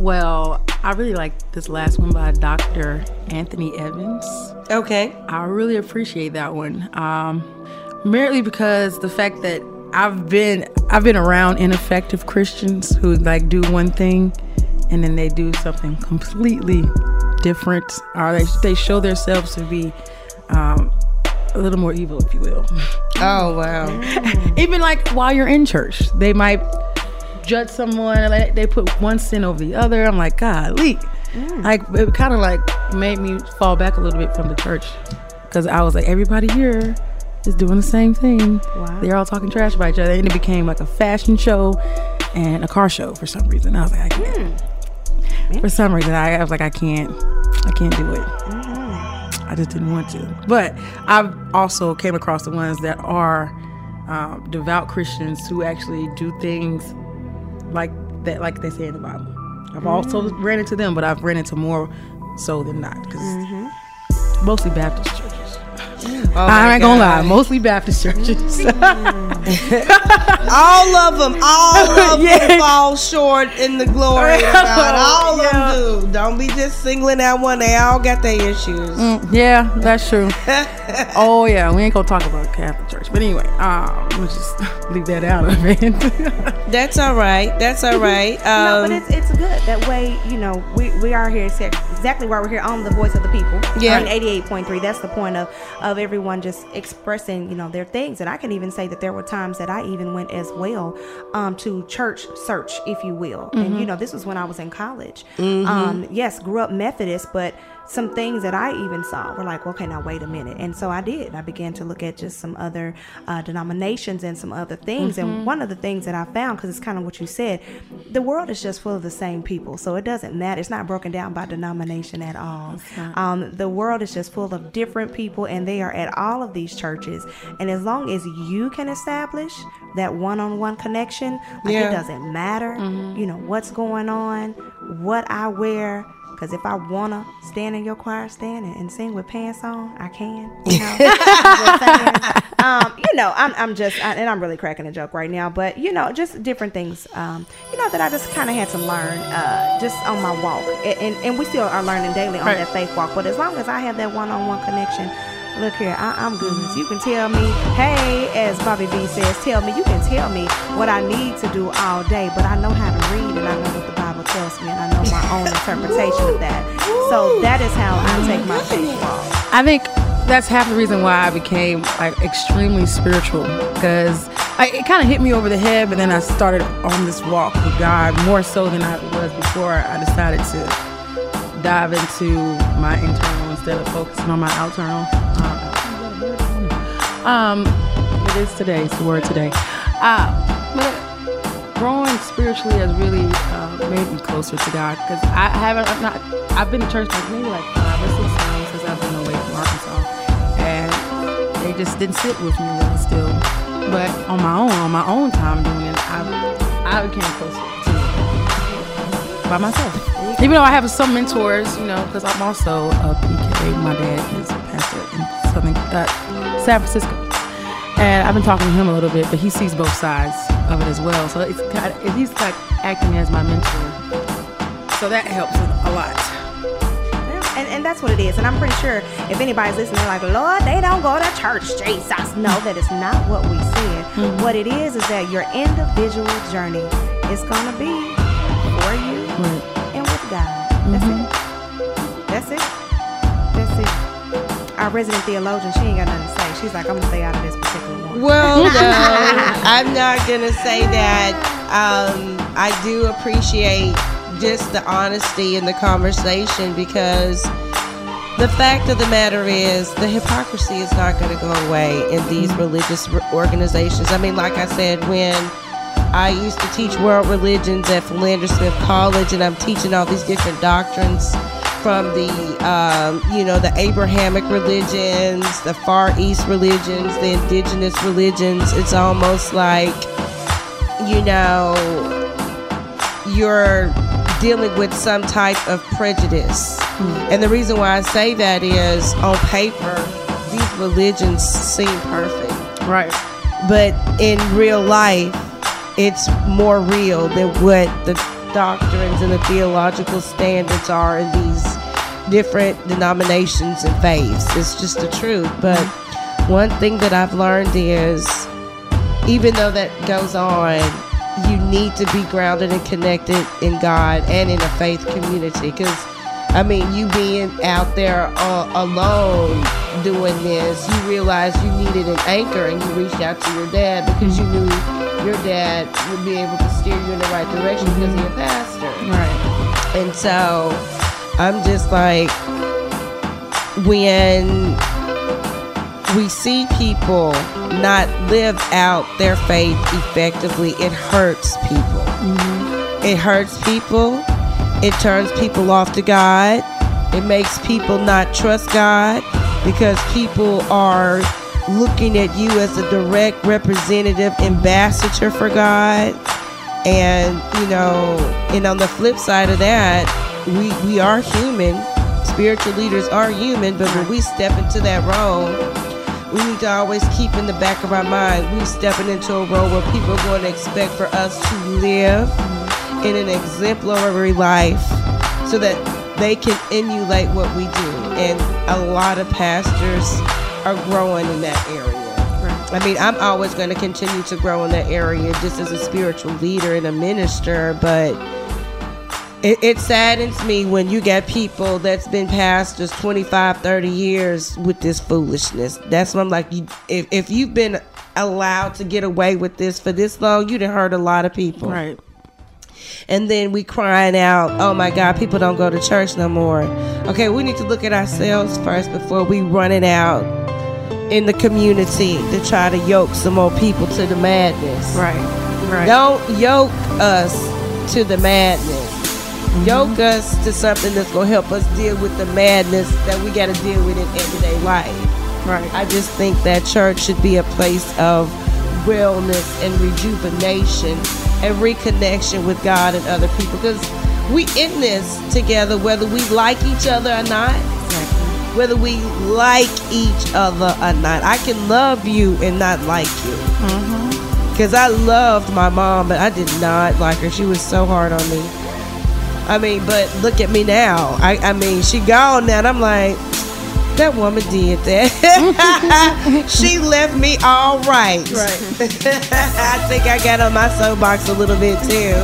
Well, I really like this last one by Dr. Anthony Evans. Okay. I really appreciate that one. Um, merely because the fact that I've been I've been around ineffective Christians who like do one thing and then they do something completely different, or they they show themselves to be um, a little more evil, if you will. Oh wow. Even like while you're in church, they might judge someone. Like they put one sin over the other. I'm like, golly. Mm. Like it kind of like made me fall back a little bit from the church because I was like, everybody here is doing the same thing. Wow. They're all talking trash about each other, and it became like a fashion show and a car show for some reason. I was like, I can't. Mm. For some reason, I, I was like, I can't. I can't do it. I just didn't want to. But I've also came across the ones that are um, devout Christians who actually do things like that, like they say in the Bible. I've also ran into them, but I've ran into more so than not because mostly Baptist churches. Oh I my ain't gonna lie, mostly Baptist churches. All of them, all of Yeah. them fall short in the glory of God. All Yeah. of them do. Don't be just singling out one. They all got their issues. Mm, yeah, that's true. oh yeah, we ain't gonna talk about Catholic Church, but anyway, um, we'll just leave that out of it. That's all right. That's all right. no, but Um, it's it's good that way. You know, we, we are here exactly why we're here on the voice of the people. Yeah. on eighty eight point three. That's the point of of everyone just expressing you know their things. And I can even say that there were times that I even went as well um, to church search, if you will. And you know, this was when I was in college. Um, yes, grew up Methodist, but some things that I even saw were like, okay, now wait a minute. And so I did. I began to look at just some other uh, denominations and some other things. And one of the things that I found, because it's kind of what you said, the world is just full of the same people. So it doesn't matter. It's not broken down by denomination at all. Um, the world is just full of different people, and they are at all of these churches. And as long as you can establish that one on one connection, like Yeah. it doesn't matter, you know, what's going on, what I wear. Because if I want to stand in your choir stand and, sing with pants on, I can. You know, um, you know I'm, I'm just, I, and I'm really cracking a joke right now, but, you know, just different things, um, you know, that I just kind of had to learn uh, just on my walk. And, and, and we still are learning daily on Right. that faith walk. But as long as I have that one on one connection, Look here, I, I'm good. You can tell me, hey, as Bobby B says, tell me, you can tell me what I need to do all day, but I know how to read and I know what the tells me and I know my own interpretation of that. So that is how I take my faith walk. I think that's half the reason why I became like extremely spiritual because it kind of hit me over the head, but then I started on this walk with God more so than I was before. I decided to dive into my internal instead of focusing on my outside. Um, it is today. It's the word today. Uh, growing spiritually has really uh, made me closer to God because I haven't. I've not. I've been to church like maybe like five or six times since I've been away from Arkansas, and they just didn't sit with me really still. But on my own, on my own time doing it, I I became closer to by myself. Even though I have some mentors, you know, because I'm also a PK. My dad is a pastor in Southern uh, San Francisco, and I've been talking to him a little bit, but he sees both sides of it as well. So it's kind of, he's like acting as my mentor. So that helps a lot. And, and that's what it is. And I'm pretty sure if anybody's listening, they're like, Lord, they don't go to church, Jesus. No, that is not what we said. Mm-hmm. What it is is that your individual journey is going to be for you and with God. That's mm-hmm. it. That's it. That's it. Our resident theologian, she ain't got nothing to say. She's like, I'm going to stay out of this particular one. Well, no, I'm not gonna say that. Um, I do appreciate just the honesty in the conversation because the fact of the matter is the hypocrisy is not going to go away in these religious organizations. I mean, like I said, when I used to teach world religions at Philander Smith College, and I'm teaching all these different doctrines from the, um, you know, the Abrahamic religions, the Far East religions, the indigenous religions. It's almost like, you know, you're dealing with some type of prejudice. And the reason why I say that is on paper, these religions seem perfect. Right. But in real life, it's more real than what the doctrines and the theological standards are in these different denominations and faiths. It's just the truth. But one thing that I've learned is even though that goes on, you need to be grounded and connected in God and in a faith community. Because, I mean, you being out there uh, alone doing this, you realized you needed an anchor and you reached out to your dad because you knew your dad would be able to steer you in the right direction because he's a pastor. Right. And so I'm just like, when we see people not live out their faith effectively, it hurts people. Mm-hmm. It hurts people. It turns people off to God. It makes people not trust God because people are looking at you as a direct representative ambassador for God. And, you know, and on the flip side of that, we, we are human. Spiritual leaders are human, but when we step into that role, we need to always keep in the back of our mind we stepping into a role where people are going to expect for us to live in an exemplary life so that they can emulate what we do. And a lot of pastors are growing in that area. I mean, I'm always going to continue to grow in that area just as a spiritual leader and a minister, but it, it saddens me when you got people that's been pastors 25 30 years with this foolishness that's what i'm like you, if, if you've been allowed to get away with this for this long you done hurt a lot of people Right. and then we crying out oh my god people don't go to church no more okay we need to look at ourselves first before we run it out in the community to try to yoke some more people to the madness Right. Right. don't yoke us to the madness. Yoke us to something that's gonna help us deal with the madness that we gotta deal with in everyday life. Right. I just think that church should be a place of wellness and rejuvenation and reconnection with God and other people because we in this together whether we like each other or not. Whether we like each other or not. I can love you and not like you. Mm-hmm. Because i loved my mom but i did not like her. She was so hard on me i mean but look at me now i, I mean she gone now and i'm like that woman did that. she left me all right. Right. I think I got on my soapbox a little bit too.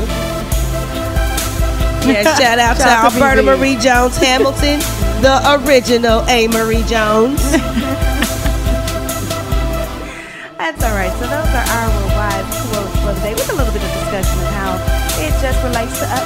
Yeah, shout out Shout to to Alberta. Marie Jones Hamilton, the original A. Marie Jones. That's all right. So those are our wise quotes for the day with a little bit of discussion of how it just relates to us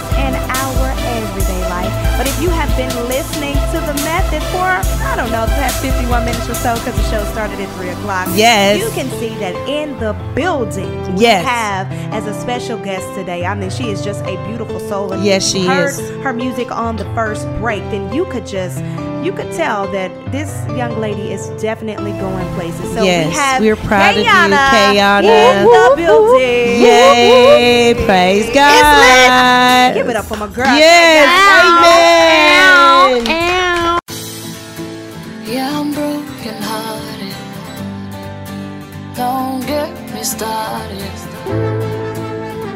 But if you have been listening to the method for, I don't know, the past 51 minutes or so, because the show started at 3 o'clock, Yes. you can see that in the building we Yes. have as a special guest today. I mean, she is just a beautiful soul. And Yes, she heard is. her music on the first break, then you could just. You could tell that this young lady is definitely going places. So we Yes, have we're proud of you, K'yana K'yana. in the building. Yay! Praise God. Give it up for my girl. Yes, amen. Yeah, I'm broken hearted. Don't get me started.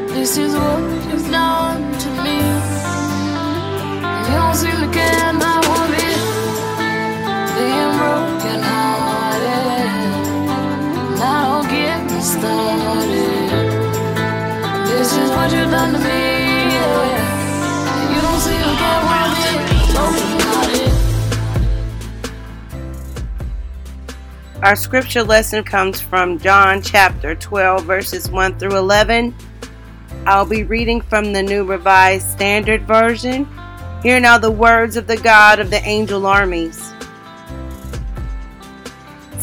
This is what you've done to me. You don't seem to care my one bit. Being broken hearted. Now don't get me started. This is what you've done to me. You don't bit. Broken. Our scripture lesson comes from John chapter 12, verses 1 through 11. I'll be reading from the New Revised Standard Version. Hear now the words of the God of the angel armies.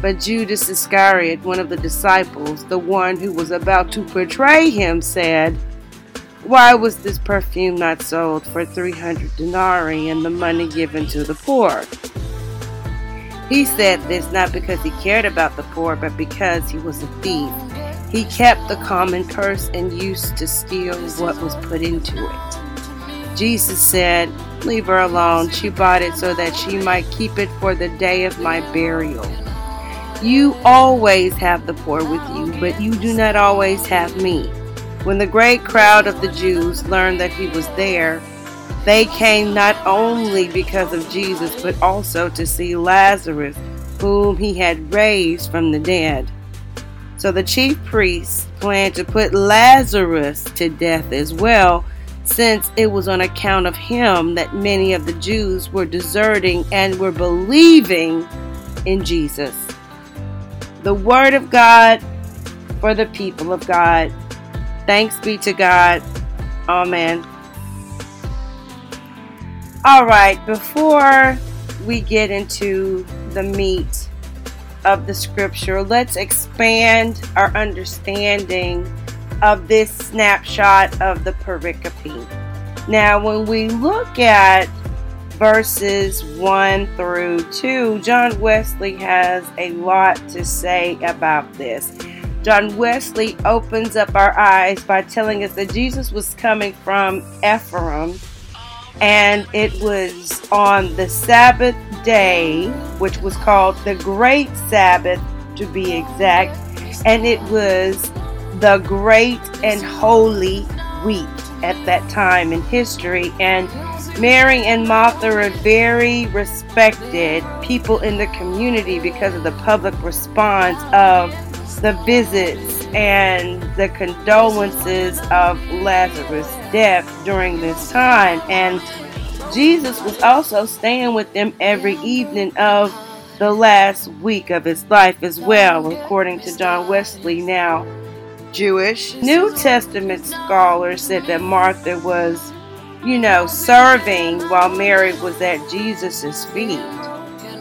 But Judas Iscariot, one of the disciples, the one who was about to betray him, said, Why was this perfume not sold for 300 denarii and the money given to the poor? He said this not because he cared about the poor, but because he was a thief. He kept the common purse and used to steal what was put into it. Jesus said, Leave her alone. She bought it so that she might keep it for the day of my burial. You always have the poor with you, but you do not always have me. When the great crowd of the Jews learned that he was there, they came not only because of Jesus, but also to see Lazarus, whom he had raised from the dead. So the chief priests planned to put Lazarus to death as well, since it was on account of him that many of the Jews were deserting and were believing in Jesus the Word of God for the people of God. Thanks be to God. Amen. All right, before we get into the meat of the scripture, let's expand our understanding of this snapshot of the pericope. Now, when we look at verses 1 through 2, John Wesley has a lot to say about this. John Wesley opens up our eyes by telling us that Jesus was coming from Ephraim and it was on the Sabbath day, which was called the Great Sabbath to be exact, and it was the great and holy week at that time in history. And Mary and Martha are very respected people in the community because of the public response of the visits and the condolences of Lazarus' death during this time. And Jesus was also staying with them every evening of the last week of his life as well, according to John Wesley, now Jewish. New Testament scholars said that Martha was you know, serving while Mary was at Jesus' feet.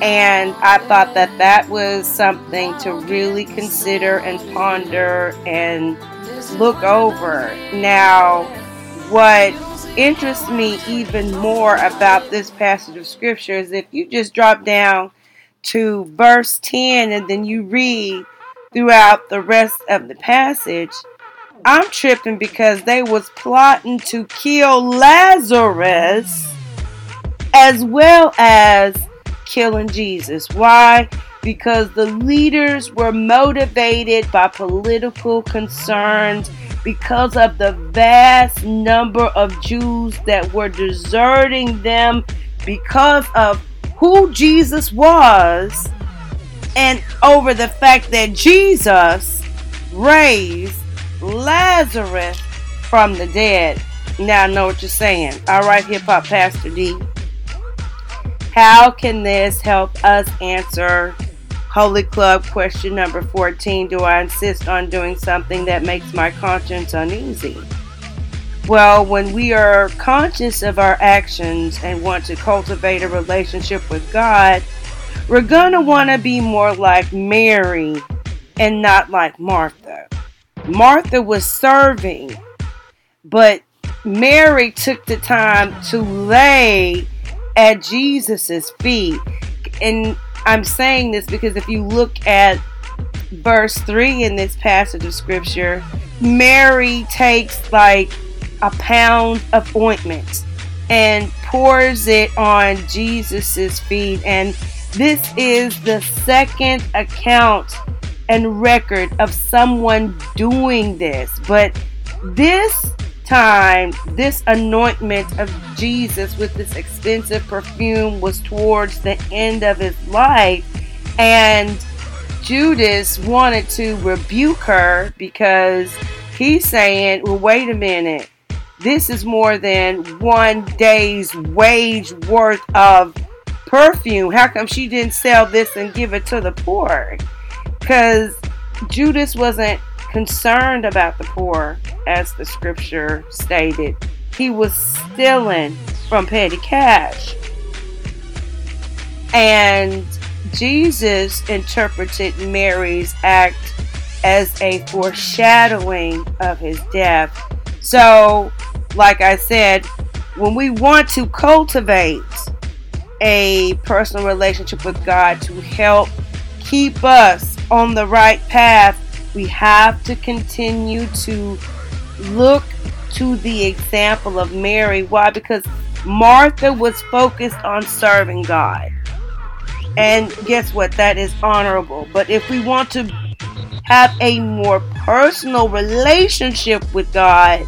And I thought that that was something to really consider and ponder and look over. Now, what interests me even more about this passage of scripture is if you just drop down to verse 10 and then you read throughout the rest of the passage, I'm tripping because they was plotting to kill Lazarus as well as killing Jesus. Why? Because the leaders were motivated by political concerns because of the vast number of Jews that were deserting them because of who Jesus was and over the fact that Jesus raised Lazarus from the dead. Now I know what you're saying. All right, Hip Hop Pastor Dee. How can this help us answer Holy Club question number 14? Do I insist on doing something that makes my conscience uneasy? Well, when we are conscious of our actions and want to cultivate a relationship with God, we're going to want to be more like Mary and not like Martha. Martha was serving, but Mary took the time to lay at Jesus's feet. And I'm saying this because if you look at verse 3 in this passage of scripture, Mary takes like a pound of ointment and pours it on Jesus's feet. And this is the second account and record of someone doing this. But this time, this anointment of Jesus with this expensive perfume was towards the end of his life. And Judas wanted to rebuke her because He's saying, well, wait a minute. This is more than one day's wage worth of perfume. How come she didn't sell this and give it to the poor? Because Judas wasn't concerned about the poor, as the scripture stated. He was stealing from petty cash. And Jesus interpreted Mary's act as a foreshadowing of his death. So, like I said, when we want to cultivate a personal relationship with God to help keep us on the right path, we have to continue to look to the example of Mary. Why? Because Martha was focused on serving God. And guess what? That is honorable. But if we want to have a more personal relationship with God,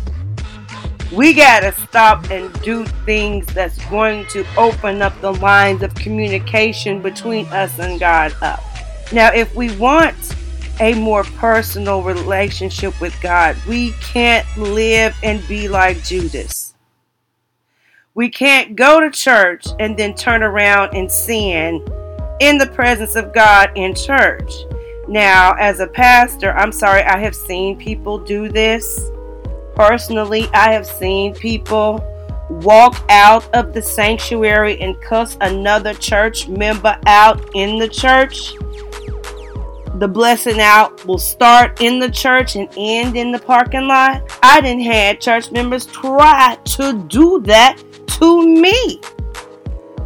we got to stop and do things that's going to open up the lines of communication between us and God up. Now, if we want a more personal relationship with God, we can't live and be like Judas. We can't go to church and then turn around and sin in the presence of God in church. Now, as a pastor, I'm sorry, I have seen people do this. Personally, I have seen people walk out of the sanctuary and cuss another church member out in the church. The blessing out will start in the church and end in the parking lot. I didn't have church members try to do that to me.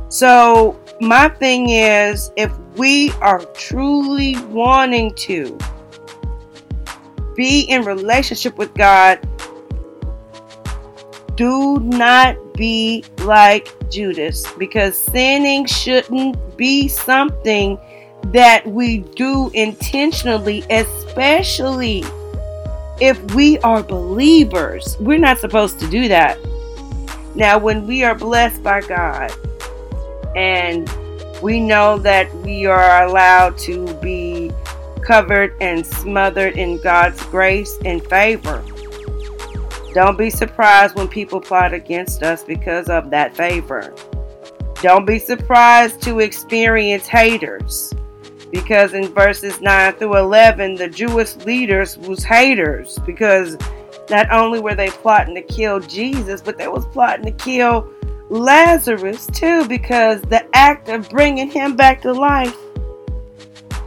So, my thing is if we are truly wanting to be in relationship with God, do not be like Judas because sinning shouldn't be something that we do intentionally, especially if we are believers. We're not supposed to do that. Now, when we are blessed by God and we know that we are allowed to be covered and smothered in God's grace and favor. Don't be surprised when people plot against us because of that favor. Don't be surprised to experience haters because in verses 9 through 11 the Jewish leaders was haters because not only were they plotting to kill Jesus but they was plotting to kill Lazarus too, because the act of bringing him back to life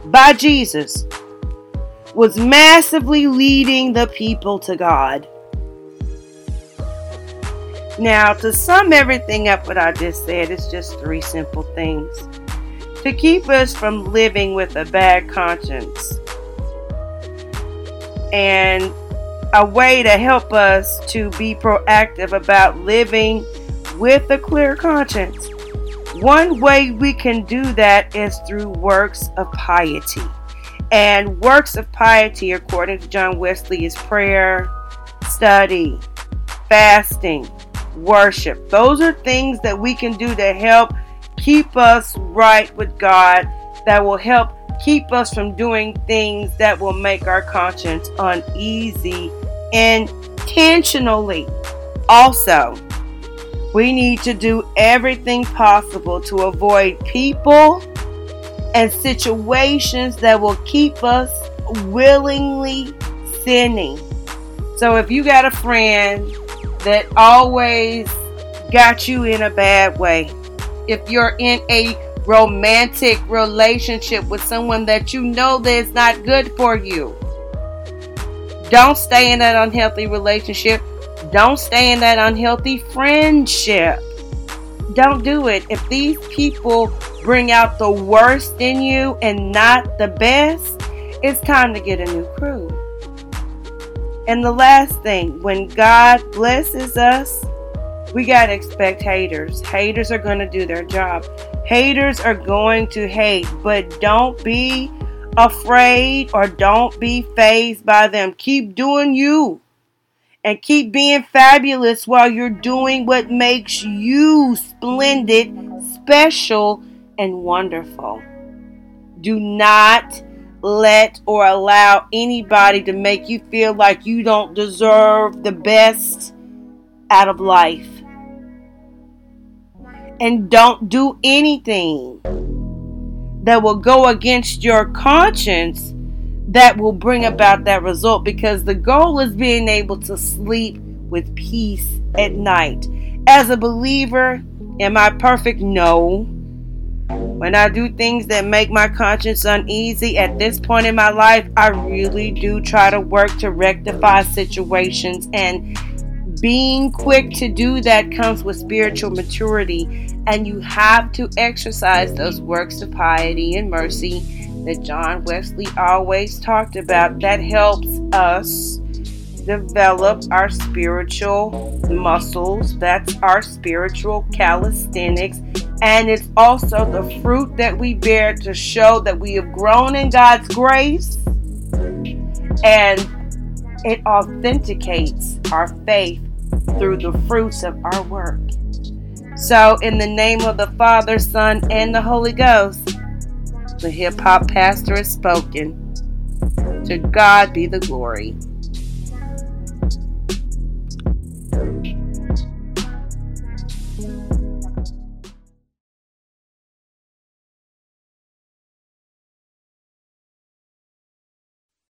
by Jesus was massively leading the people to God. Now, to sum everything up, what I just said, it's just three simple things to keep us from living with a bad conscience and a way to help us to be proactive about living with a clear conscience. One way we can do that is through works of piety. And works of piety, according to John Wesley, is prayer, study, fasting, worship. Those are things that we can do to help keep us right with God, that will help keep us from doing things that will make our conscience uneasy intentionally. Also, we need to do everything possible to avoid people and situations that will keep us willingly sinning. So if you got a friend that always got you in a bad way, if you're in a romantic relationship with someone that you know that's not good for you, don't stay in that unhealthy relationship don't stay in that unhealthy friendship. Don't do it. If these people bring out the worst in you and not the best, it's time to get a new crew. And the last thing, when God blesses us, we got to expect haters. Haters are going to do their job. Haters are going to hate, but don't be afraid or don't be fazed by them. Keep doing you and keep being fabulous while you're doing what makes you splendid, special, and wonderful. Do not let or allow anybody to make you feel like you don't deserve the best out of life. And don't do anything that will go against your conscience that will bring about that result because the goal is being able to sleep with peace at night. As a believer, am I perfect? No. When I do things that make my conscience uneasy at this point in my life, I really do try to work to rectify situations. And being quick to do that comes with spiritual maturity. And you have to exercise those works of piety and mercy that John Wesley always talked about. That helps us develop our spiritual muscles. That's our spiritual calisthenics. And it's also the fruit that we bear to show that we have grown in God's grace. And it authenticates our faith through the fruits of our work. So, in the name of the Father, Son, and the Holy Ghost, the hip hop pastor has spoken. To God be the glory.